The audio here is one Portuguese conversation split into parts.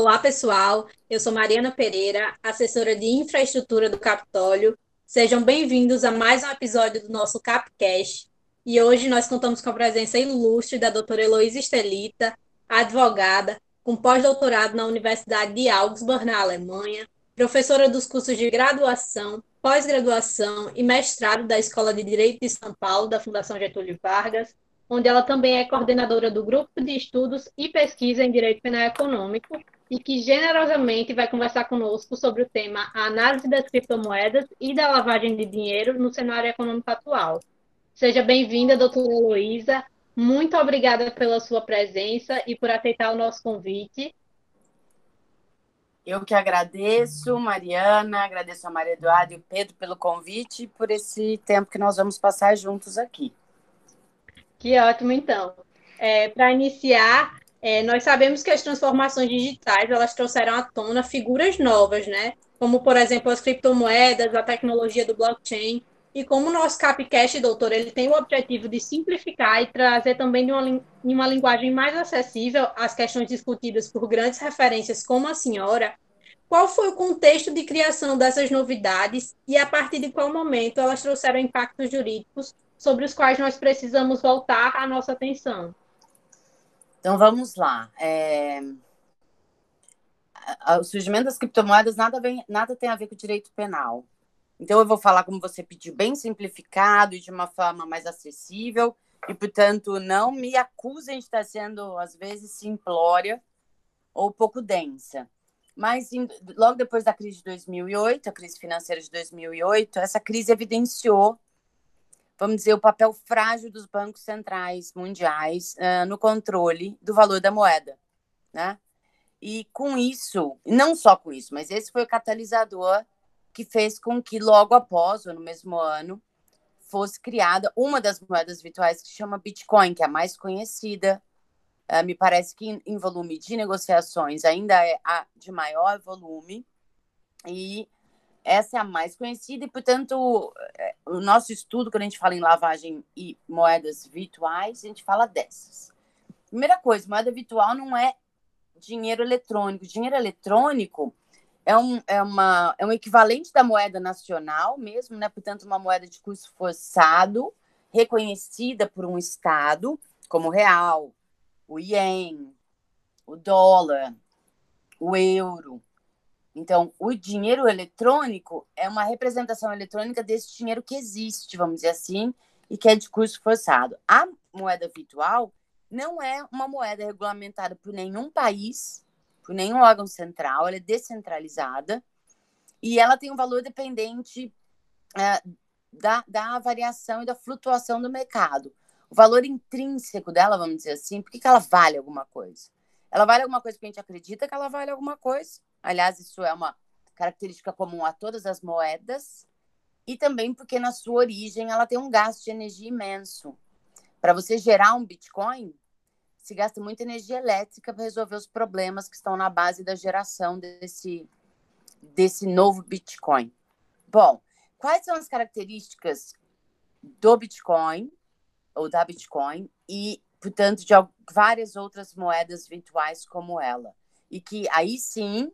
Olá, pessoal. Eu sou Mariana Pereira, assessora de infraestrutura do Capitólio. Sejam bem-vindos a mais um episódio do nosso Capcast. E hoje nós contamos com a presença ilustre da doutora Heloísa Estelita, advogada, com pós-doutorado na Universidade de Augsburg, na Alemanha, professora dos cursos de graduação, pós-graduação e mestrado da Escola de Direito de São Paulo, da Fundação Getúlio Vargas, onde ela também é coordenadora do Grupo de Estudos e Pesquisa em Direito Penal Econômico e que generosamente vai conversar conosco sobre o tema análise das criptomoedas e da lavagem de dinheiro no cenário econômico atual. Seja bem-vinda, doutora Heloísa. Muito obrigada pela sua presença e por aceitar o nosso convite. Eu que agradeço, Mariana, agradeço a Maria Eduarda e o Pedro pelo convite e por esse tempo que nós vamos passar juntos aqui. Que ótimo, então. É, Para iniciar, é, nós sabemos que as transformações digitais elas trouxeram à tona figuras novas, né? Como, por exemplo, as criptomoedas, a tecnologia do blockchain. E como o nosso Capcast, doutor, ele tem o objetivo de simplificar e trazer também de uma, uma linguagem mais acessível as questões discutidas por grandes referências como a senhora, qual foi o contexto de criação dessas novidades e a partir de qual momento elas trouxeram impactos jurídicos sobre os quais nós precisamos voltar a nossa atenção? Então vamos lá. É... O surgimento das criptomoedas nada, vem, nada tem a ver com o direito penal. Então eu vou falar como você pediu, bem simplificado e de uma forma mais acessível. E, portanto, não me acusem de estar sendo, às vezes, simplória ou pouco densa. Mas em, logo depois da crise de 2008, a crise financeira de 2008, essa crise evidenciou vamos dizer, o papel frágil dos bancos centrais mundiais uh, no controle do valor da moeda, né? E com isso, não só com isso, mas esse foi o catalisador que fez com que logo após, ou no mesmo ano, fosse criada uma das moedas virtuais que chama Bitcoin, que é a mais conhecida. Uh, me parece que em, em volume de negociações ainda é a de maior volume e essa é a mais conhecida e, portanto, é, o nosso estudo, quando a gente fala em lavagem e moedas virtuais, a gente fala dessas. Primeira coisa, moeda virtual não é dinheiro eletrônico. Dinheiro eletrônico é um, é, uma, é um equivalente da moeda nacional mesmo, né? Portanto, uma moeda de curso forçado, reconhecida por um Estado, como o real, o ien, o dólar, o euro. Então, o dinheiro eletrônico é uma representação eletrônica desse dinheiro que existe, vamos dizer assim, e que é de curso forçado. A moeda virtual não é uma moeda regulamentada por nenhum país, por nenhum órgão central, ela é descentralizada e ela tem um valor dependente é, da, da variação e da flutuação do mercado. O valor intrínseco dela, vamos dizer assim, por que, ela vale alguma coisa? Ela vale alguma coisa porque a gente acredita que ela vale alguma coisa, Aliás, isso é uma característica comum a todas as moedas. E também porque na sua origem ela tem um gasto de energia imenso. Para você gerar um Bitcoin, se gasta muita energia elétrica para resolver os problemas que estão na base da geração desse, desse novo Bitcoin. Bom, quais são as características do Bitcoin ou da Bitcoin e, portanto, de várias outras moedas virtuais como ela? E que aí sim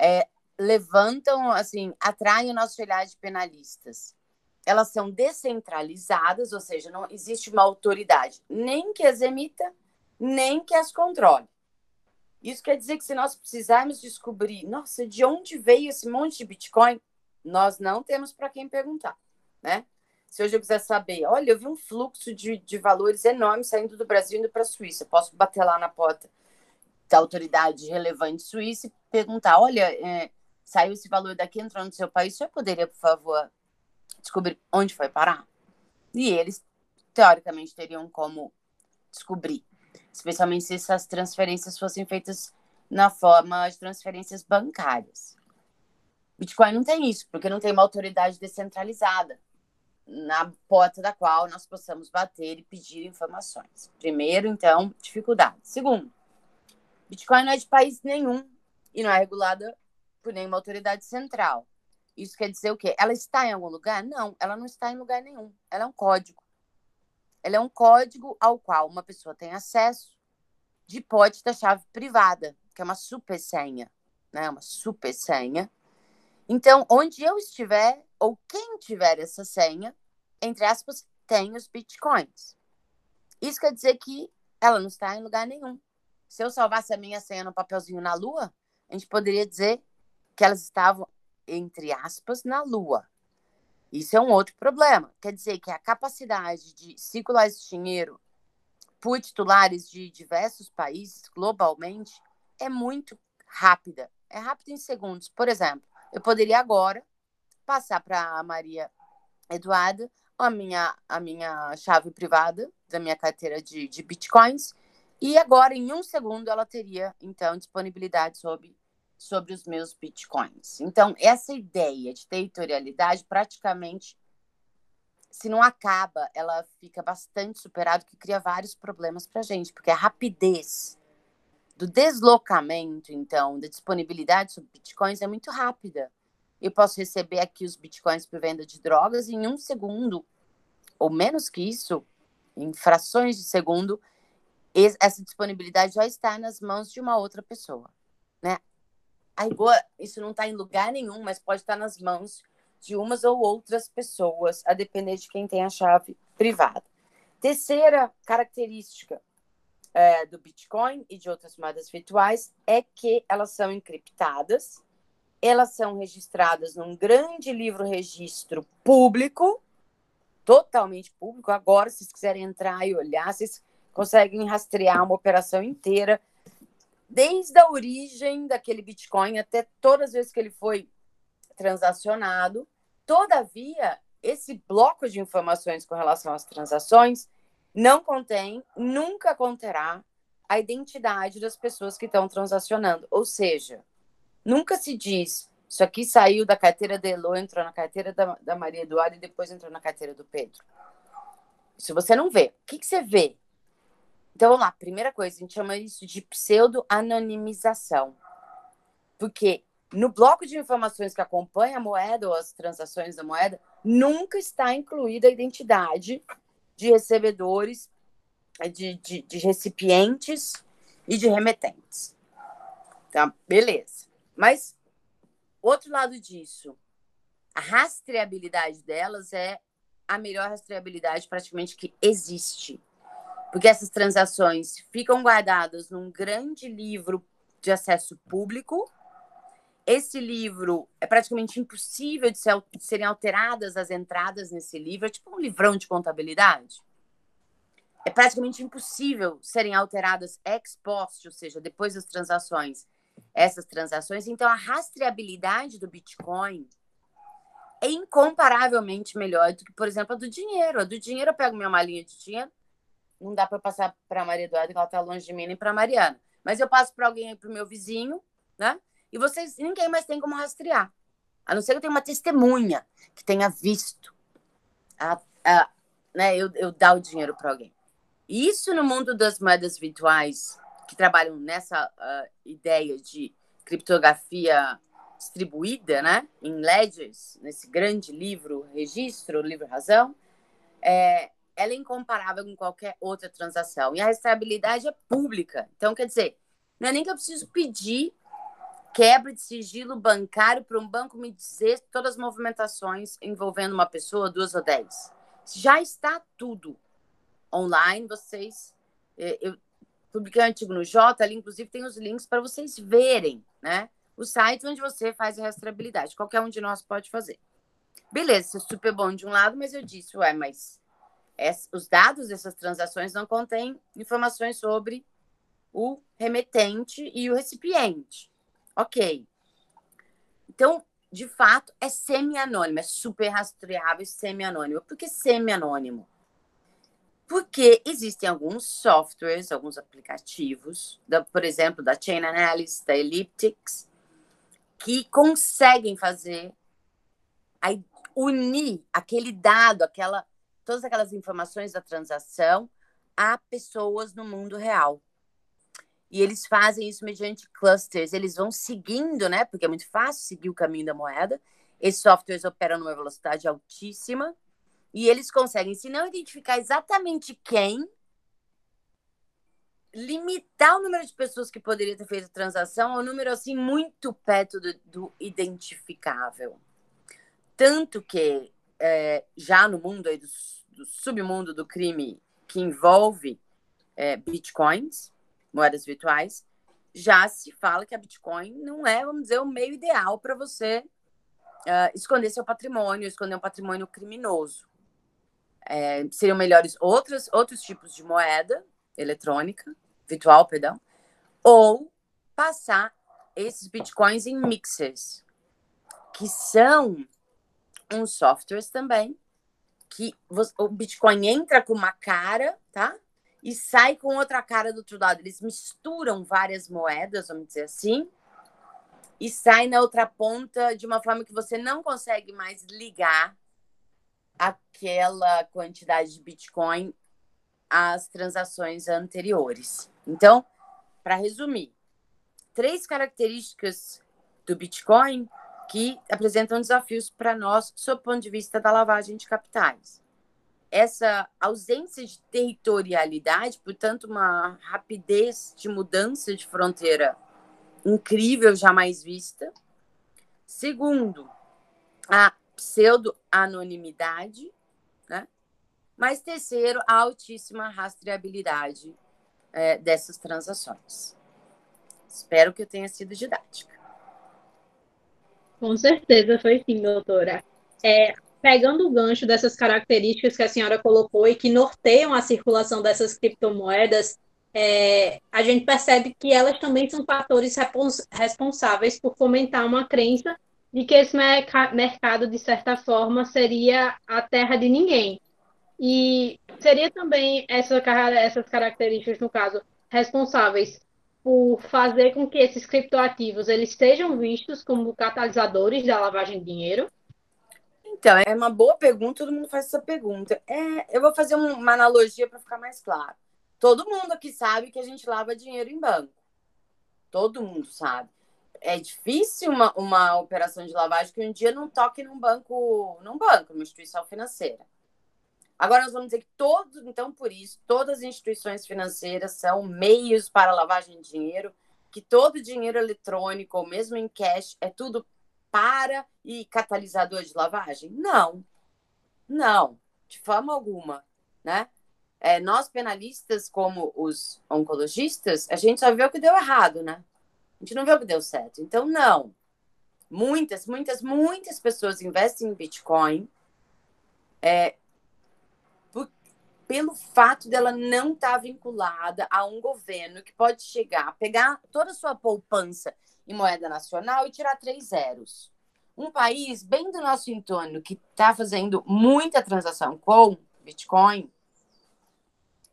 é, levantam, assim, atraem o nosso olhar de penalistas. Elas são descentralizadas, ou seja, não existe uma autoridade nem que as emita, nem que as controle. Isso quer dizer que se nós precisarmos descobrir, nossa, de onde veio esse monte de Bitcoin, nós não temos para quem perguntar, né? Se hoje eu quiser saber, olha, eu vi um fluxo de, de valores enorme saindo do Brasil indo para a Suíça, posso bater lá na porta da autoridade relevante suíça e perguntar: olha, é, saiu esse valor daqui, entrou no seu país, você poderia, por favor, descobrir onde foi parar? E eles, teoricamente, teriam como descobrir, especialmente se essas transferências fossem feitas na forma de transferências bancárias. Bitcoin não tem isso, porque não tem uma autoridade descentralizada na porta da qual nós possamos bater e pedir informações. Primeiro, então, dificuldade. Segundo, Bitcoin não é de país nenhum e não é regulada por nenhuma autoridade central. Isso quer dizer o quê? Ela está em algum lugar? Não, ela não está em lugar nenhum. Ela é um código. Ela é um código ao qual uma pessoa tem acesso de pote da chave privada, que é uma super senha, né? Uma super senha. Então, onde eu estiver, ou quem tiver essa senha, entre aspas, tem os bitcoins. Isso quer dizer que ela não está em lugar nenhum. Se eu salvasse a minha senha no papelzinho na Lua, a gente poderia dizer que elas estavam, entre aspas, na Lua. Isso é um outro problema. Quer dizer que a capacidade de circular esse dinheiro por titulares de diversos países globalmente é muito rápida. É rápida em segundos. Por exemplo, eu poderia agora passar para a Maria Eduarda a minha, a minha chave privada da minha carteira de, de bitcoins e agora, em um segundo, ela teria, então, disponibilidade sobre sobre os meus bitcoins. Então, essa ideia de territorialidade praticamente se não acaba, ela fica bastante superada, que cria vários problemas para a gente, porque a rapidez do deslocamento, então, da disponibilidade sobre bitcoins é muito rápida. Eu posso receber aqui os bitcoins por venda de drogas em um segundo, ou menos que isso, em frações de segundo, essa disponibilidade já está nas mãos de uma outra pessoa, né? a rigor, isso não está em lugar nenhum, mas pode estar tá nas mãos de umas ou outras pessoas, a depender de quem tem a chave privada. Terceira característica é, do Bitcoin e de outras moedas virtuais é que elas são encriptadas, elas são registradas num grande livro registro público, totalmente público. Agora, se vocês quiserem entrar e olhar, vocês conseguem rastrear uma operação inteira desde a origem daquele Bitcoin até todas as vezes que ele foi transacionado. Todavia, esse bloco de informações com relação às transações não contém, nunca conterá a identidade das pessoas que estão transacionando. Ou seja, nunca se diz isso aqui saiu da carteira da Elo, entrou na carteira da, da Maria Eduarda e depois entrou na carteira do Pedro. Isso você não vê. O que, que você vê? Então, vamos lá. Primeira coisa, a gente chama isso de pseudo-anonimização. Porque no bloco de informações que acompanha a moeda ou as transações da moeda, nunca está incluída a identidade de recebedores, de, de, de recipientes e de remetentes. Tá, beleza. Mas, outro lado disso, a rastreabilidade delas é a melhor rastreabilidade praticamente que existe porque essas transações ficam guardadas num grande livro de acesso público. Esse livro é praticamente impossível de, ser, de serem alteradas as entradas nesse livro, é tipo um livrão de contabilidade. É praticamente impossível serem alteradas ex post, ou seja, depois das transações, essas transações. Então, a rastreabilidade do Bitcoin é incomparavelmente melhor do que, por exemplo, a do dinheiro. A do dinheiro, eu pego minha malinha de dinheiro, não dá para passar para a Maria Eduarda, que ela está longe de mim, nem para a Mariana. Mas eu passo para alguém, para o meu vizinho, né? E vocês, ninguém mais tem como rastrear. A não ser que eu tenha uma testemunha que tenha visto a, a, né, eu, eu dar o dinheiro para alguém. Isso no mundo das moedas virtuais, que trabalham nessa uh, ideia de criptografia distribuída, né, em ledgers, nesse grande livro registro, livro razão, é, ela é incomparável com qualquer outra transação. E a rastreabilidade é pública. Então, quer dizer, não é nem que eu preciso pedir quebra de sigilo bancário para um banco me dizer todas as movimentações envolvendo uma pessoa, duas ou dez. Já está tudo online. Vocês, é, eu publiquei um artigo no J, ali inclusive tem os links para vocês verem, né? O site onde você faz a rastreabilidade. Qualquer um de nós pode fazer. Beleza, é super bom de um lado, mas eu disse, ué, mas os dados dessas transações não contêm informações sobre o remetente e o recipiente. Ok. Então, de fato, é semi-anônimo, é super rastreável e semi-anônimo. Por que semi-anônimo? Porque existem alguns softwares, alguns aplicativos, da, por exemplo, da Chain Analysis, da Elliptics, que conseguem fazer, aí, unir aquele dado, aquela todas aquelas informações da transação a pessoas no mundo real. E eles fazem isso mediante clusters, eles vão seguindo, né? Porque é muito fácil seguir o caminho da moeda. Esses softwares operam numa velocidade altíssima e eles conseguem, se não identificar exatamente quem, limitar o número de pessoas que poderia ter feito a transação ao número assim muito perto do, do identificável. Tanto que é, já no mundo aí do, do, submundo do crime que envolve é, bitcoins, moedas virtuais, já se fala que a Bitcoin não é, vamos dizer, o meio ideal para você uh, esconder seu patrimônio, esconder um patrimônio criminoso. É, seriam melhores outros, outros tipos de moeda eletrônica, virtual, perdão, ou passar esses bitcoins em mixers, que são uns softwares também, que o Bitcoin entra com uma cara, tá? E sai com outra cara do outro lado. Eles misturam várias moedas, vamos dizer assim, e sai na outra ponta de uma forma que você não consegue mais ligar aquela quantidade de Bitcoin às transações anteriores. Então, para resumir, três características do Bitcoin que apresentam desafios para nós, sob o ponto de vista da lavagem de capitais. Essa ausência de territorialidade, portanto, uma rapidez de mudança de fronteira incrível, jamais vista. Segundo, a pseudo-anonimidade, né? Mas terceiro, a altíssima rastreabilidade é, dessas transações. Espero que eu tenha sido didática. Com certeza foi sim, doutora. É, pegando o gancho dessas características que a senhora colocou e que norteiam a circulação dessas criptomoedas, é, a gente percebe que elas também são fatores responsáveis por fomentar uma crença de que esse mercado, de certa forma, seria a terra de ninguém. E seria também essa, essas características, no caso, responsáveis por fazer com que esses criptoativos eles sejam vistos como catalisadores da lavagem de dinheiro? Então, é uma boa pergunta, todo mundo faz essa pergunta. É, eu vou fazer uma analogia para ficar mais claro. Todo mundo aqui sabe que a gente lava dinheiro em banco. Todo mundo sabe. É difícil uma, uma operação de lavagem que um dia não toque num banco, num banco, numa instituição financeira. Agora nós vamos dizer que todos, então por isso, todas as instituições financeiras são meios para lavagem de dinheiro, que todo dinheiro eletrônico, ou mesmo em cash, é tudo para e catalisador de lavagem? Não. Não, de forma alguma, né? é, nós penalistas, como os oncologistas, a gente só vê o que deu errado, né? A gente não vê o que deu certo. Então, não. Muitas, muitas, muitas pessoas investem em Bitcoin é, pelo fato dela não estar tá vinculada a um governo que pode chegar, pegar toda a sua poupança em moeda nacional e tirar três zeros. Um país bem do nosso entorno que está fazendo muita transação com Bitcoin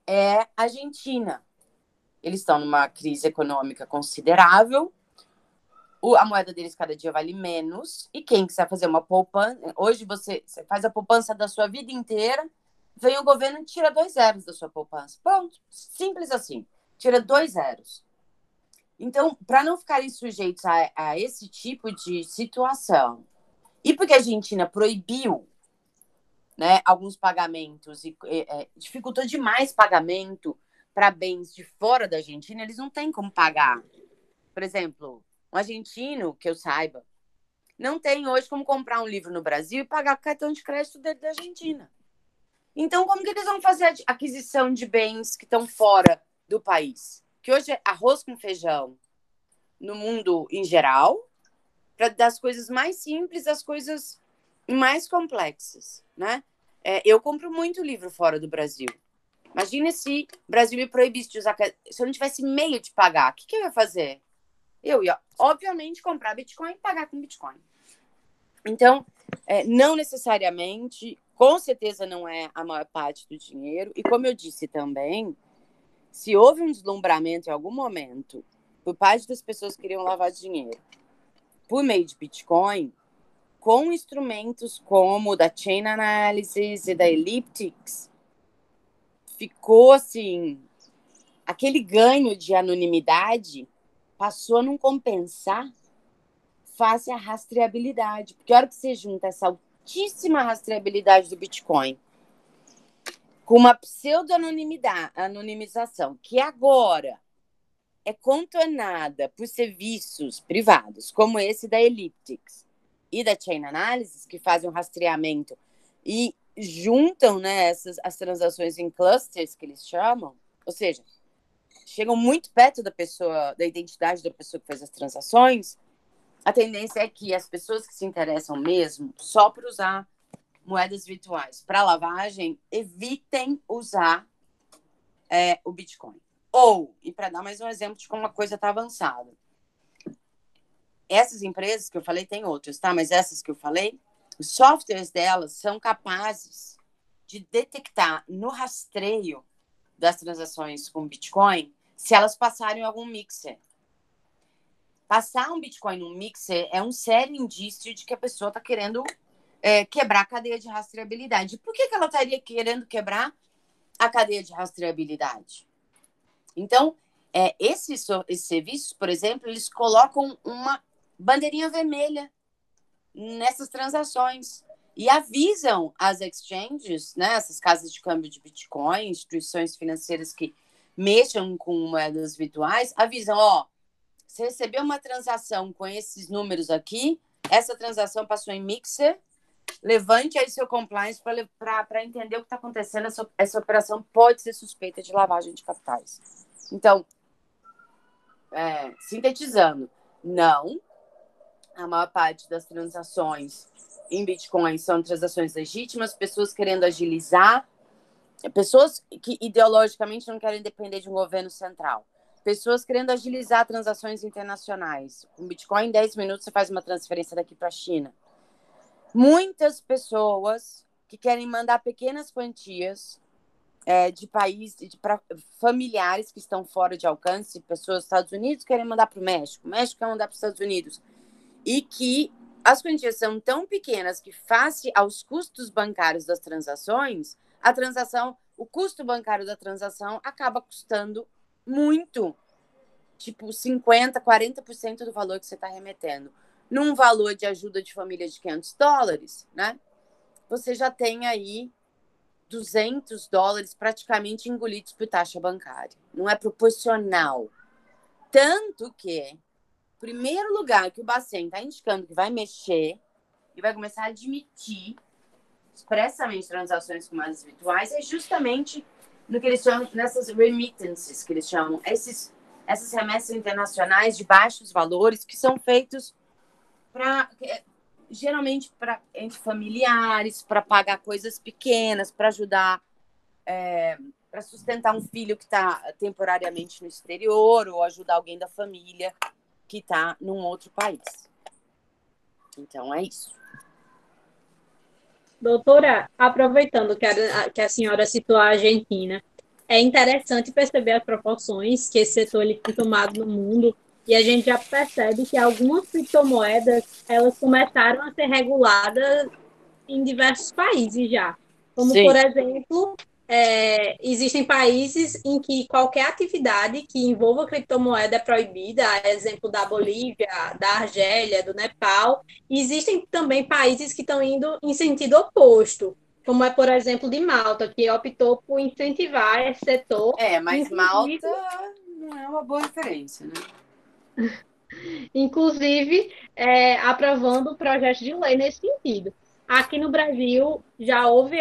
é a Argentina. Eles estão numa crise econômica considerável. O, a moeda deles cada dia vale menos. E quem quiser fazer uma poupança, hoje você, você faz a poupança da sua vida inteira, vem o governo e tira dois zeros da sua poupança. Pronto, simples assim. Tira dois zeros. Então, para não ficarem sujeitos a, a esse tipo de situação, e porque a Argentina proibiu né, alguns pagamentos e é, dificultou demais pagamento para bens de fora da Argentina, eles não têm como pagar. Por exemplo, um argentino, que eu saiba, não tem hoje como comprar um livro no Brasil e pagar o cartão de crédito dele da Argentina. Então, como que eles vão fazer a aquisição de bens que estão fora do país? Que hoje é arroz com feijão no mundo em geral, para das coisas mais simples às coisas mais complexas, né? É, eu compro muito livro fora do Brasil. Imagina se o Brasil me proibisse de usar. Se eu não tivesse meio de pagar, o que, que eu ia fazer? Eu ia, obviamente, comprar Bitcoin e pagar com Bitcoin. Então, é, não necessariamente, com certeza não é a maior parte do dinheiro. E como eu disse também, se houve um deslumbramento em algum momento por parte das pessoas que queriam lavar dinheiro por meio de Bitcoin, com instrumentos como da Chain Analysis e da Elliptics, ficou assim, aquele ganho de anonimidade passou a não compensar face à rastreabilidade. Porque a hora que você junta essa altíssima rastreabilidade do Bitcoin com uma pseudo-anonimidade, anonimização, que agora é contornada por serviços privados, como esse da Elliptics e da Chain Analysis, que fazem um rastreamento e juntam né, essas, as transações em clusters, que eles chamam, ou seja, chegam muito perto da pessoa, da identidade da pessoa que fez as transações, a tendência é que as pessoas que se interessam mesmo só por usar moedas virtuais para lavagem evitem usar é, o Bitcoin. Ou, e para dar mais um exemplo de como a coisa está avançada, essas empresas que eu falei, tem outras, tá? Mas essas que eu falei, os softwares delas são capazes de detectar no rastreio das transações com Bitcoin se elas passarem algum mixer. Passar um Bitcoin num mixer é um sério indício de que a pessoa está querendo é, quebrar a cadeia de rastreabilidade. Por que, que ela estaria querendo quebrar a cadeia de rastreabilidade? Então, é, esses, esses serviços, por exemplo, eles colocam uma bandeirinha vermelha nessas transações e avisam as exchanges, né, essas casas de câmbio de Bitcoin, instituições financeiras que mexam com moedas virtuais, avisam, ó, você recebeu uma transação com esses números aqui, essa transação passou em mixer, levante aí seu compliance para entender o que está acontecendo. Essa, essa operação pode ser suspeita de lavagem de capitais. Então, é, sintetizando, não, a maior parte das transações em Bitcoin são transações legítimas, pessoas querendo agilizar, pessoas que ideologicamente não querem depender de um governo central, pessoas querendo agilizar transações internacionais. Com Bitcoin, em 10 minutos você faz uma transferência daqui para a China. Muitas pessoas que querem mandar pequenas quantias é, de país, de pra, familiares que estão fora de alcance, pessoas dos Estados Unidos querem mandar para o México, o México quer mandar para os Estados Unidos, e que as quantias são tão pequenas que, face aos custos bancários das transações, a transação, o custo bancário da transação acaba custando muito, tipo 50%, 40% do valor que você está remetendo. Num valor de ajuda de família de 500 dólares, né? Você já tem aí 200 dólares praticamente engolidos por taxa bancária. Não é proporcional. Tanto que, primeiro lugar que o Bacen está indicando que vai mexer e vai começar a admitir expressamente transações com moedas virtuais é justamente no que eles chamam, nessas remittances, que eles chamam, esses, essas remessas internacionais de baixos valores que são feitos para geralmente para entre familiares, para pagar coisas pequenas, para ajudar, é, para sustentar um filho que está temporariamente no exterior ou ajudar alguém da família que está num outro país. Então é isso. Doutora, aproveitando que a, que a senhora citou a Argentina, é interessante perceber as proporções que esse setor ele tem tomado no mundo e a gente já percebe que algumas criptomoedas elas começaram a ser reguladas em diversos países já. Como, Sim. por exemplo, é, existem países em que qualquer atividade que envolva criptomoeda é proibida, exemplo da Bolívia, da Argélia, do Nepal. E existem também países que estão indo em sentido oposto, como é, por exemplo, de Malta, que optou por incentivar esse setor. É, mas Malta não é uma boa referência, né? inclusive é, aprovando projetos de lei nesse sentido. Aqui no Brasil já houve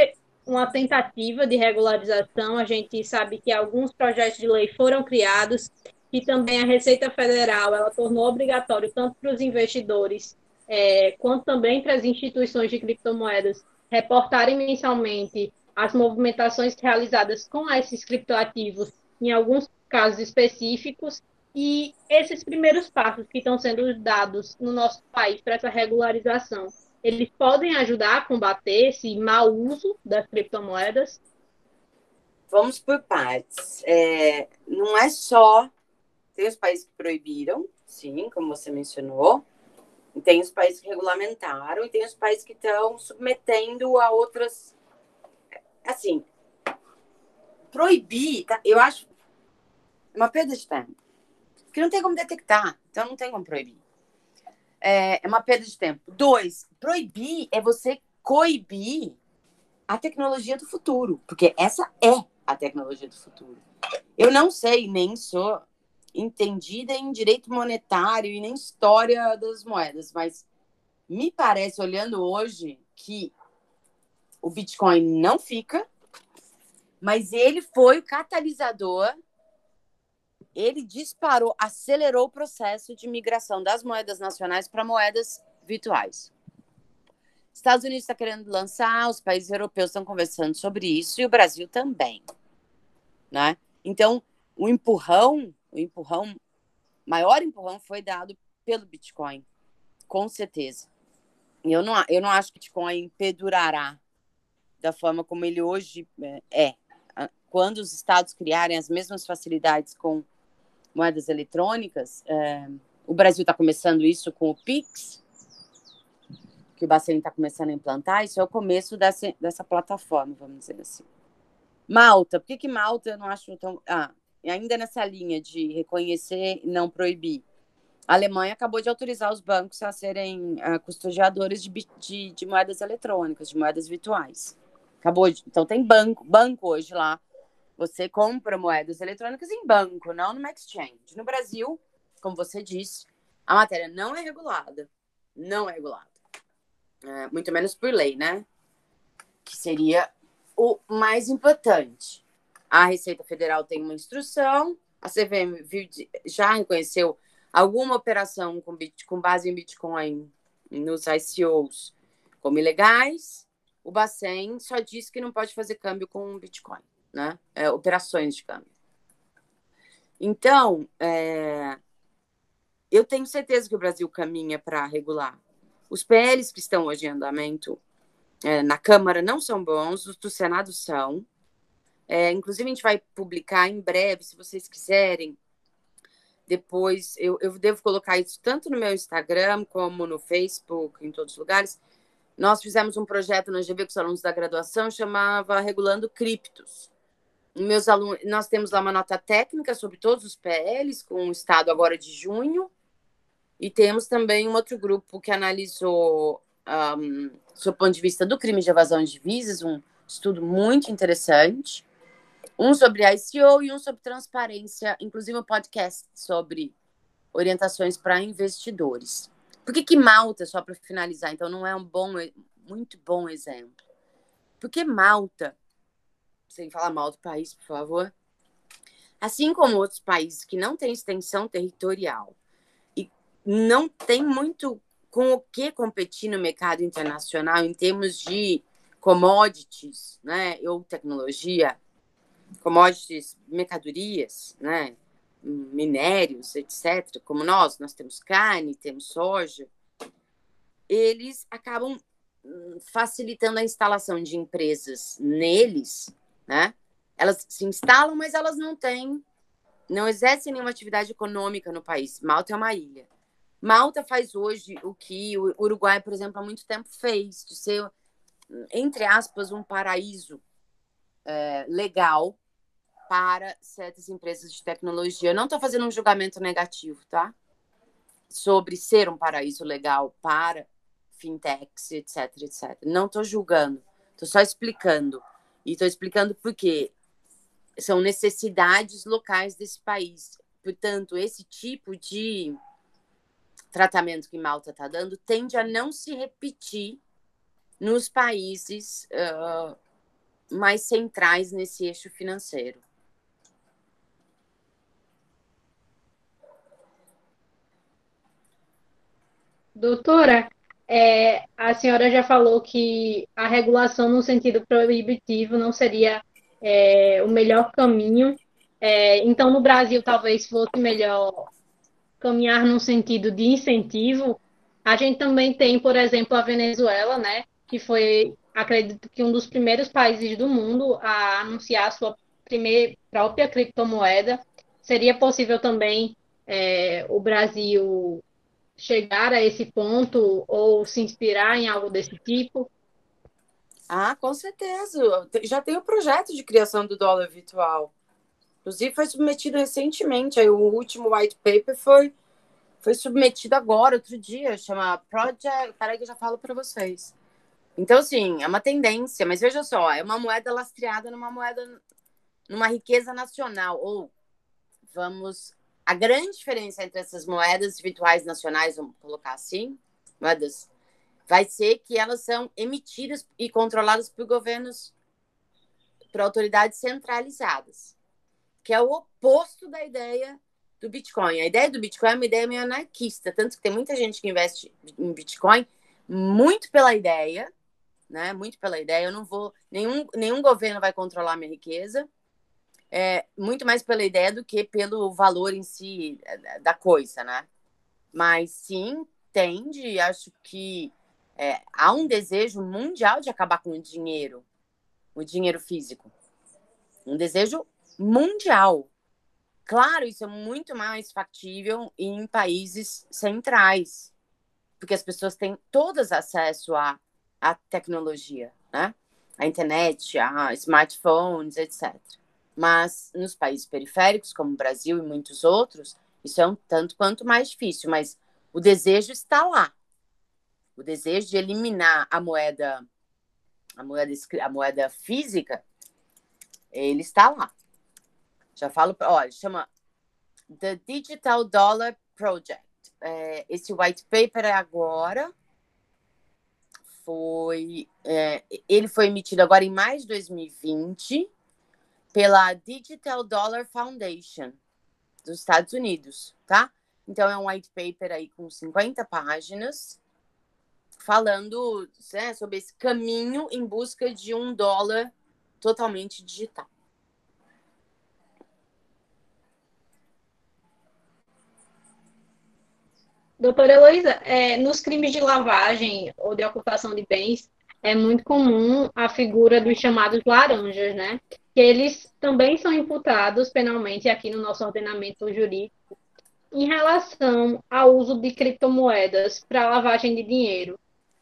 uma tentativa de regularização, a gente sabe que alguns projetos de lei foram criados e também a Receita Federal ela tornou obrigatório tanto para os investidores é, quanto também para as instituições de criptomoedas reportarem mensalmente as movimentações realizadas com esses criptoativos em alguns casos específicos e esses primeiros passos que estão sendo dados no nosso país para essa regularização, eles podem ajudar a combater esse mau uso das criptomoedas? Vamos por partes. É, não é só. Tem os países que proibiram, sim, como você mencionou. E tem os países que regulamentaram e tem os países que estão submetendo a outras. Assim, proibir, tá? eu acho uma perda de tempo. Porque não tem como detectar, então não tem como proibir. É, é uma perda de tempo. Dois, proibir é você coibir a tecnologia do futuro, porque essa é a tecnologia do futuro. Eu não sei, nem sou entendida em direito monetário e nem história das moedas, mas me parece, olhando hoje, que o Bitcoin não fica, mas ele foi o catalisador, ele disparou, acelerou o processo de migração das moedas nacionais para moedas virtuais. Estados Unidos está querendo lançar, os países europeus estão conversando sobre isso e o Brasil também, né? Então, o empurrão, o empurrão, maior empurrão foi dado pelo Bitcoin, com certeza. Eu não, eu não acho que o Bitcoin perdurará da forma como ele hoje é, é. Quando os estados criarem as mesmas facilidades com moedas eletrônicas, é, o Brasil está começando isso com o Pix, que o Bacen está começando a implantar, isso é o começo dessa, dessa plataforma, vamos dizer assim. Malta, por que, que Malta eu não acho tão. Ah, ainda nessa linha de reconhecer e não proibir. A Alemanha acabou de autorizar os bancos a serem uh, custodiadores de, de, de, moedas eletrônicas, de moedas virtuais. Acabou de, então tem banco, banco hoje lá. Você compra moedas eletrônicas em banco, não numa exchange. No Brasil, como você disse, a matéria não é regulada. Não é regulada. É, muito menos por lei, né? Que seria o mais importante. A Receita Federal tem uma instrução, a CVM já reconheceu alguma operação com, bit, com base em Bitcoin nos ICOs como ilegais. O Bacen só diz que não pode fazer câmbio com Bitcoin, né? É, operações de câmbio. Então, é, eu tenho certeza que o Brasil caminha para regular. Os PLs que estão hoje em andamento é, na Câmara não são bons, os do Senado são. É, inclusive, a gente vai publicar em breve, se vocês quiserem. Depois, eu, eu devo colocar isso tanto no meu Instagram como no Facebook, em todos os lugares. Nós fizemos um projeto na GV com os alunos da graduação, chamava Regulando Criptos. Meus alunos, nós temos lá uma nota técnica sobre todos os PLs, com o estado agora de junho, e temos também um outro grupo que analisou, um, do ponto de vista do crime de evasão de divisas, um estudo muito interessante. Um sobre ICO e um sobre transparência, inclusive um podcast sobre orientações para investidores. Por que, que Malta, só para finalizar, então não é um bom, muito bom exemplo? Porque Malta, sem falar mal do país, por favor, assim como outros países que não têm extensão territorial e não tem muito com o que competir no mercado internacional em termos de commodities, né, ou tecnologia, commodities, mercadorias, né? minérios, etc., como nós, nós temos carne, temos soja, eles acabam hum, facilitando a instalação de empresas neles, né? Elas se instalam, mas elas não têm, não exercem nenhuma atividade econômica no país. Malta é uma ilha. Malta faz hoje o que o Uruguai, por exemplo, há muito tempo fez, de ser, entre aspas, um paraíso é, legal para certas empresas de tecnologia. Eu não estou fazendo um julgamento negativo, tá? Sobre ser um paraíso legal para fintechs, etc, etc. Não estou julgando, estou só explicando. E estou explicando porque são necessidades locais desse país. Portanto, esse tipo de tratamento que Malta está dando tende a não se repetir nos países uh, mais centrais nesse eixo financeiro. Doutora, é, a senhora já falou que a regulação no sentido proibitivo não seria é, o melhor caminho. É, então, no Brasil, talvez fosse melhor caminhar no sentido de incentivo. A gente também tem, por exemplo, a Venezuela, né, que foi, acredito que um dos primeiros países do mundo a anunciar a sua primeira, própria criptomoeda. Seria possível também é, o Brasil chegar a esse ponto ou se inspirar em algo desse tipo? Ah, com certeza. Já tem o projeto de criação do dólar virtual. Inclusive, foi submetido recentemente. Aí, o último white paper foi, foi submetido agora, outro dia. Chama Project. Peraí, que eu já falo para vocês. Então, sim, é uma tendência, mas veja só, é uma moeda lastreada numa moeda, numa riqueza nacional. Ou, vamos, a grande diferença entre essas moedas virtuais nacionais, vamos colocar assim, moedas, vai ser que elas são emitidas e controladas por governos, por autoridades centralizadas, que é o oposto da ideia do Bitcoin. A ideia do Bitcoin é uma ideia meio anarquista, tanto que tem muita gente que investe em Bitcoin muito pela ideia, né? Muito pela ideia. Eu não vou, nenhum, nenhum governo vai controlar minha riqueza. É, muito mais pela ideia do que pelo valor em si é, da coisa, né? Mas sim, tende, acho que é, há um desejo mundial de acabar com o dinheiro, o dinheiro físico. Um desejo mundial. Claro, isso é muito mais factível em países centrais, porque as pessoas têm todas acesso à, à tecnologia, né? A internet, a smartphones, etc. Mas nos países periféricos, como o Brasil e muitos outros, isso é um tanto quanto mais difícil, mas o desejo está lá. O desejo de eliminar a moeda a moeda a moeda física, ele está lá. Já falo, olha, chama The Digital Dollar Project é, esse white paper agora foi é, ele foi emitido agora em mais de 2020 pela Digital Dollar Foundation dos Estados Unidos, tá? Então é um white paper aí com 50 páginas falando né, sobre esse caminho em busca de um dólar totalmente digital. Doutora Heloísa, é, nos crimes de lavagem ou de ocultação de bens, é muito comum a figura dos chamados laranjas, né? Que eles também são imputados penalmente aqui no nosso ordenamento jurídico em relação ao uso de criptomoedas para lavagem de dinheiro.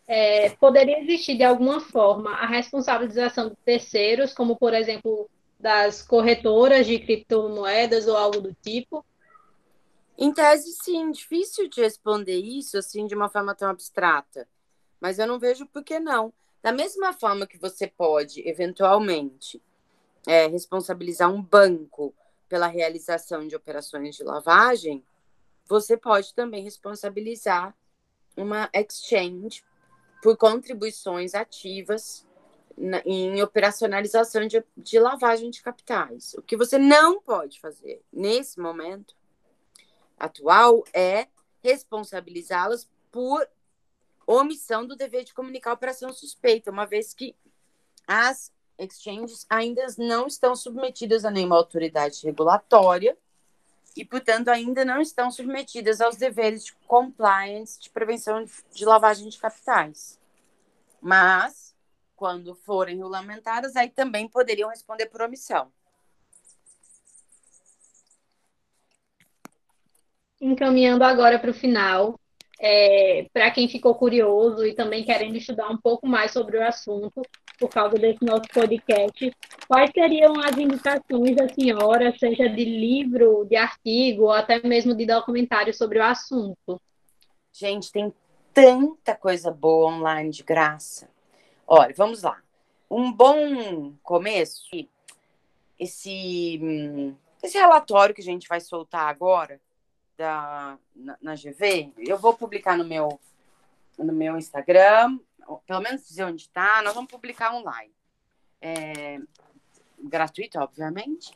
É, poderia existir de alguma forma a responsabilização de terceiros, como por exemplo das corretoras de criptomoedas ou algo do tipo, em tese, sim, difícil de responder isso assim de uma forma tão abstrata. Mas eu não vejo por que não. Da mesma forma que você pode, eventualmente, é, responsabilizar um banco pela realização de operações de lavagem, você pode também responsabilizar uma exchange por contribuições ativas na, em operacionalização de, de lavagem de capitais. O que você não pode fazer nesse momento atual é responsabilizá-las por omissão do dever de comunicar a operação suspeita, uma vez que as exchanges ainda não estão submetidas a nenhuma autoridade regulatória e, portanto, ainda não estão submetidas aos deveres de compliance de prevenção de lavagem de capitais. Mas, quando forem regulamentadas, aí também poderiam responder por omissão. Encaminhando agora para o final, é, para quem ficou curioso e também querendo estudar um pouco mais sobre o assunto, por causa desse nosso podcast, quais seriam as indicações da senhora, seja de livro, de artigo, ou até mesmo de documentário sobre o assunto? Gente, tem tanta coisa boa online de graça. Olha, vamos lá. Um bom começo, esse, hum, esse relatório que a gente vai soltar agora, da, na, na, GV, eu vou publicar no meu, no meu Instagram, pelo menos dizer onde está, nós vamos publicar online. É, gratuito, obviamente.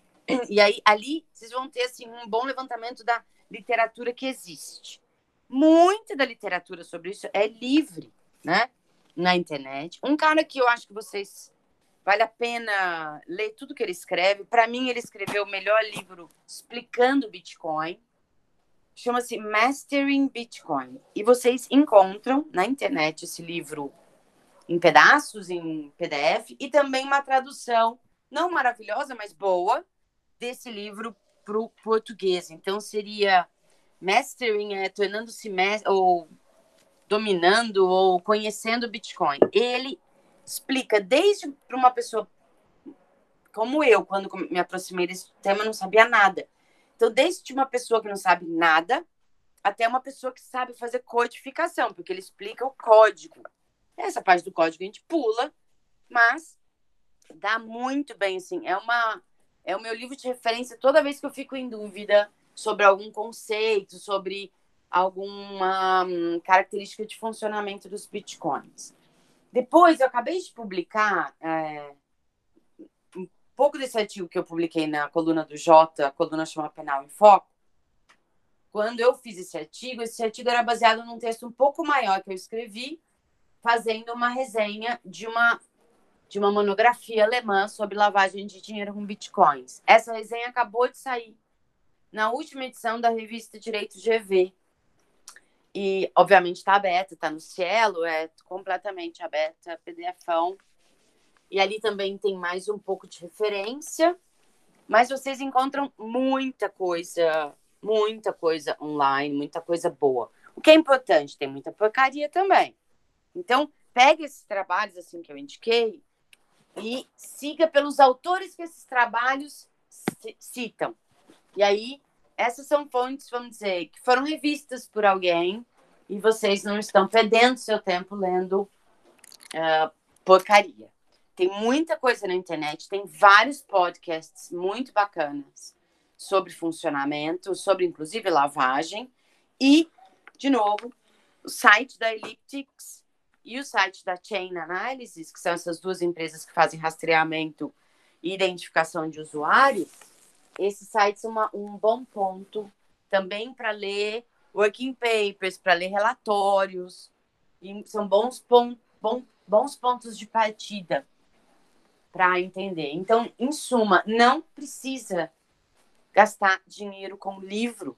E aí, ali, vocês vão ter assim, um bom levantamento da literatura que existe. Muita da literatura sobre isso é livre, né? Na internet. Um cara que eu acho que vocês vale a pena ler tudo que ele escreve. Para mim, ele escreveu o melhor livro explicando Bitcoin chama-se Mastering Bitcoin. E vocês encontram na internet esse livro em pedaços, em PDF, e também uma tradução, não maravilhosa, mas boa, desse livro para o português. Então, seria Mastering, é, tornando-se, ou dominando, ou conhecendo Bitcoin. Ele explica desde para uma pessoa como eu, quando me aproximei desse tema, não sabia nada então, desde uma pessoa que não sabe nada até uma pessoa que sabe fazer codificação, porque ele explica o código. Essa parte do código a gente pula, mas dá muito bem, assim. É uma é o meu livro de referência toda vez que eu fico em dúvida sobre algum conceito, sobre alguma hum, característica de funcionamento dos bitcoins. Depois, eu acabei de publicar é, pouco desse artigo que eu publiquei na coluna do Jota, a coluna chama Penal em Foco. Quando eu fiz esse artigo, esse artigo era baseado num texto um pouco maior que eu escrevi, fazendo uma resenha de uma de uma monografia alemã sobre lavagem de dinheiro com bitcoins. Essa resenha acabou de sair na última edição da revista Direito GV, e, obviamente, está aberta, está no Cielo, é completamente aberta, PDFão. E ali também tem mais um pouco de referência, mas vocês encontram muita coisa, muita coisa online, muita coisa boa. O que é importante, tem muita porcaria também. Então, pegue esses trabalhos assim que eu indiquei e siga pelos autores que esses trabalhos citam. E aí essas são fontes, vamos dizer, que foram revistas por alguém e vocês não estão perdendo seu tempo lendo uh, porcaria. Tem muita coisa na internet, tem vários podcasts muito bacanas sobre funcionamento, sobre inclusive lavagem e, de novo, o site da Elliptics e o site da Chain Analysis, que são essas duas empresas que fazem rastreamento e identificação de usuários, esses sites são uma, um bom ponto também para ler working papers, para ler relatórios. E são bons, pon bom, bons pontos de partida para entender. Então, em suma, não precisa gastar dinheiro com livro,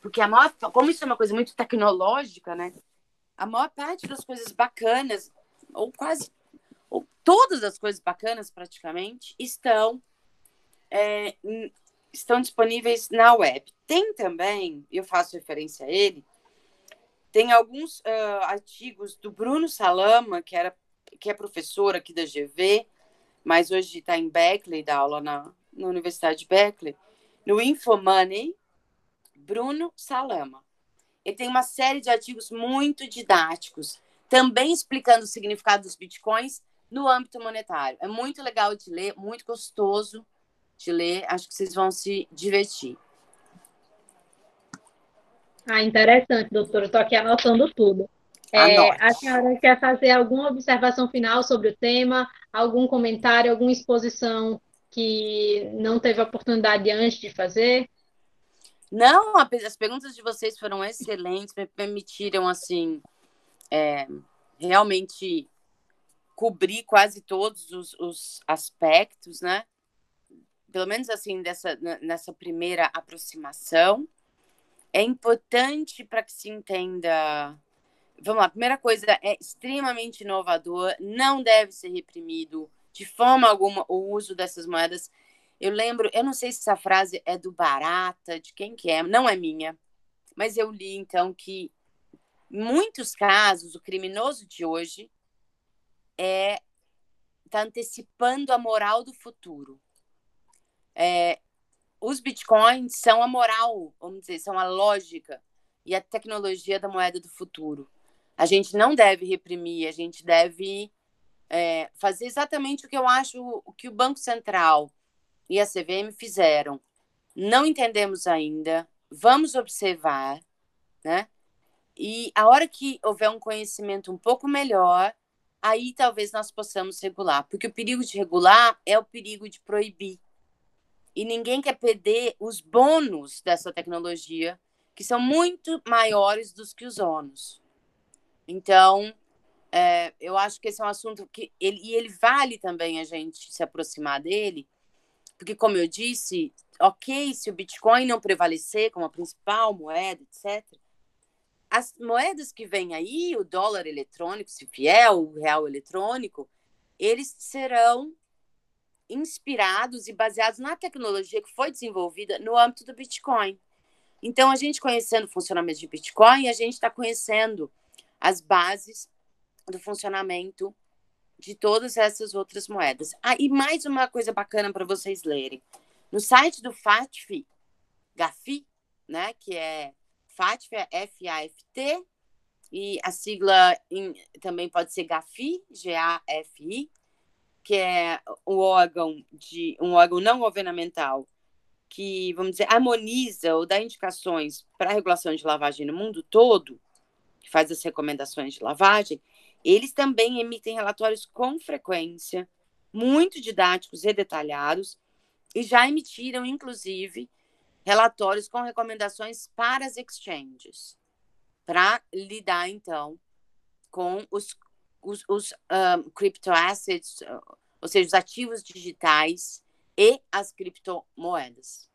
porque a maior, como isso é uma coisa muito tecnológica, né? A maior parte das coisas bacanas, ou quase, ou todas as coisas bacanas praticamente, estão é, estão disponíveis na web. Tem também, eu faço referência a ele, tem alguns uh, artigos do Bruno Salama, que, era, que é professor aqui da GV, mas hoje está em Berkeley, dá aula na, na Universidade de Berkeley, no Infomoney, Bruno Salama. Ele tem uma série de artigos muito didáticos, também explicando o significado dos bitcoins no âmbito monetário. É muito legal de ler, muito gostoso de ler. Acho que vocês vão se divertir. Ah, interessante, doutora. Estou aqui anotando tudo. É, a senhora quer fazer alguma observação final sobre o tema? Algum comentário, alguma exposição que não teve oportunidade antes de fazer? Não, as perguntas de vocês foram excelentes, me permitiram, assim, é, realmente cobrir quase todos os, os aspectos, né? pelo menos assim, dessa, nessa primeira aproximação, é importante para que se entenda. Vamos lá, primeira coisa, é extremamente inovador, não deve ser reprimido de forma alguma o uso dessas moedas. Eu lembro, eu não sei se essa frase é do Barata, de quem que é, não é minha, mas eu li então que muitos casos o criminoso de hoje é está antecipando a moral do futuro é, os bitcoins são a moral, vamos dizer, são a lógica e a tecnologia da moeda do futuro. A gente não deve reprimir, a gente deve é, fazer exatamente o que eu acho o que o Banco Central e a CVM fizeram. Não entendemos ainda, vamos observar, né? E a hora que houver um conhecimento um pouco melhor, aí talvez nós possamos regular, porque o perigo de regular é o perigo de proibir e ninguém quer perder os bônus dessa tecnologia, que são muito maiores dos que os ônus. Então, é, eu acho que esse é um assunto que ele, e ele vale também a gente se aproximar dele, porque, como eu disse, ok, se o Bitcoin não prevalecer como a principal moeda, etc., as moedas que vêm aí, o dólar eletrônico, se fiel, o real eletrônico, eles serão inspirados e baseados na tecnologia que foi desenvolvida no âmbito do Bitcoin. Então, a gente conhecendo o funcionamento de Bitcoin, a gente está conhecendo as bases do funcionamento de todas essas outras moedas. Ah, e mais uma coisa bacana para vocês lerem. No site do FATF, GAFI, né, que é FATF, é F-A-F-T, e a sigla em, também pode ser GAFI, G-A-F-I, que é um órgão de um órgão não governamental que, vamos dizer, harmoniza ou dá indicações para a regulação de lavagem no mundo todo, que faz as recomendações de lavagem, eles também emitem relatórios com frequência, muito didáticos e detalhados, e já emitiram, inclusive, relatórios com recomendações para as exchanges, para lidar, então, com os, os, os um, crypto assets, ou seja, os ativos digitais e as criptomoedas.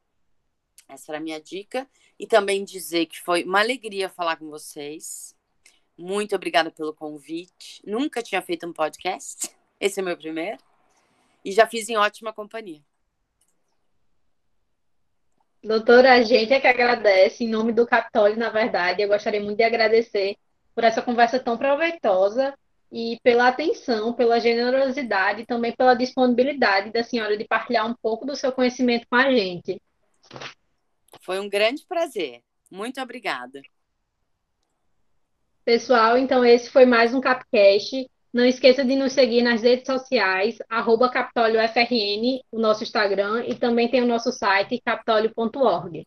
Essa era a minha dica. E também dizer que foi uma alegria falar com vocês. Muito obrigada pelo convite. Nunca tinha feito um podcast. Esse é meu primeiro. E já fiz em ótima companhia. Doutora, a gente é que agradece, em nome do Capitólio, na verdade, eu gostaria muito de agradecer por essa conversa tão proveitosa e pela atenção, pela generosidade e também pela disponibilidade da senhora de partilhar um pouco do seu conhecimento com a gente. Foi um grande prazer. Muito obrigada. Pessoal, então esse foi mais um Capcast. Não esqueça de nos seguir nas redes sociais, arroba o nosso Instagram, e também tem o nosso site, capitólio.org.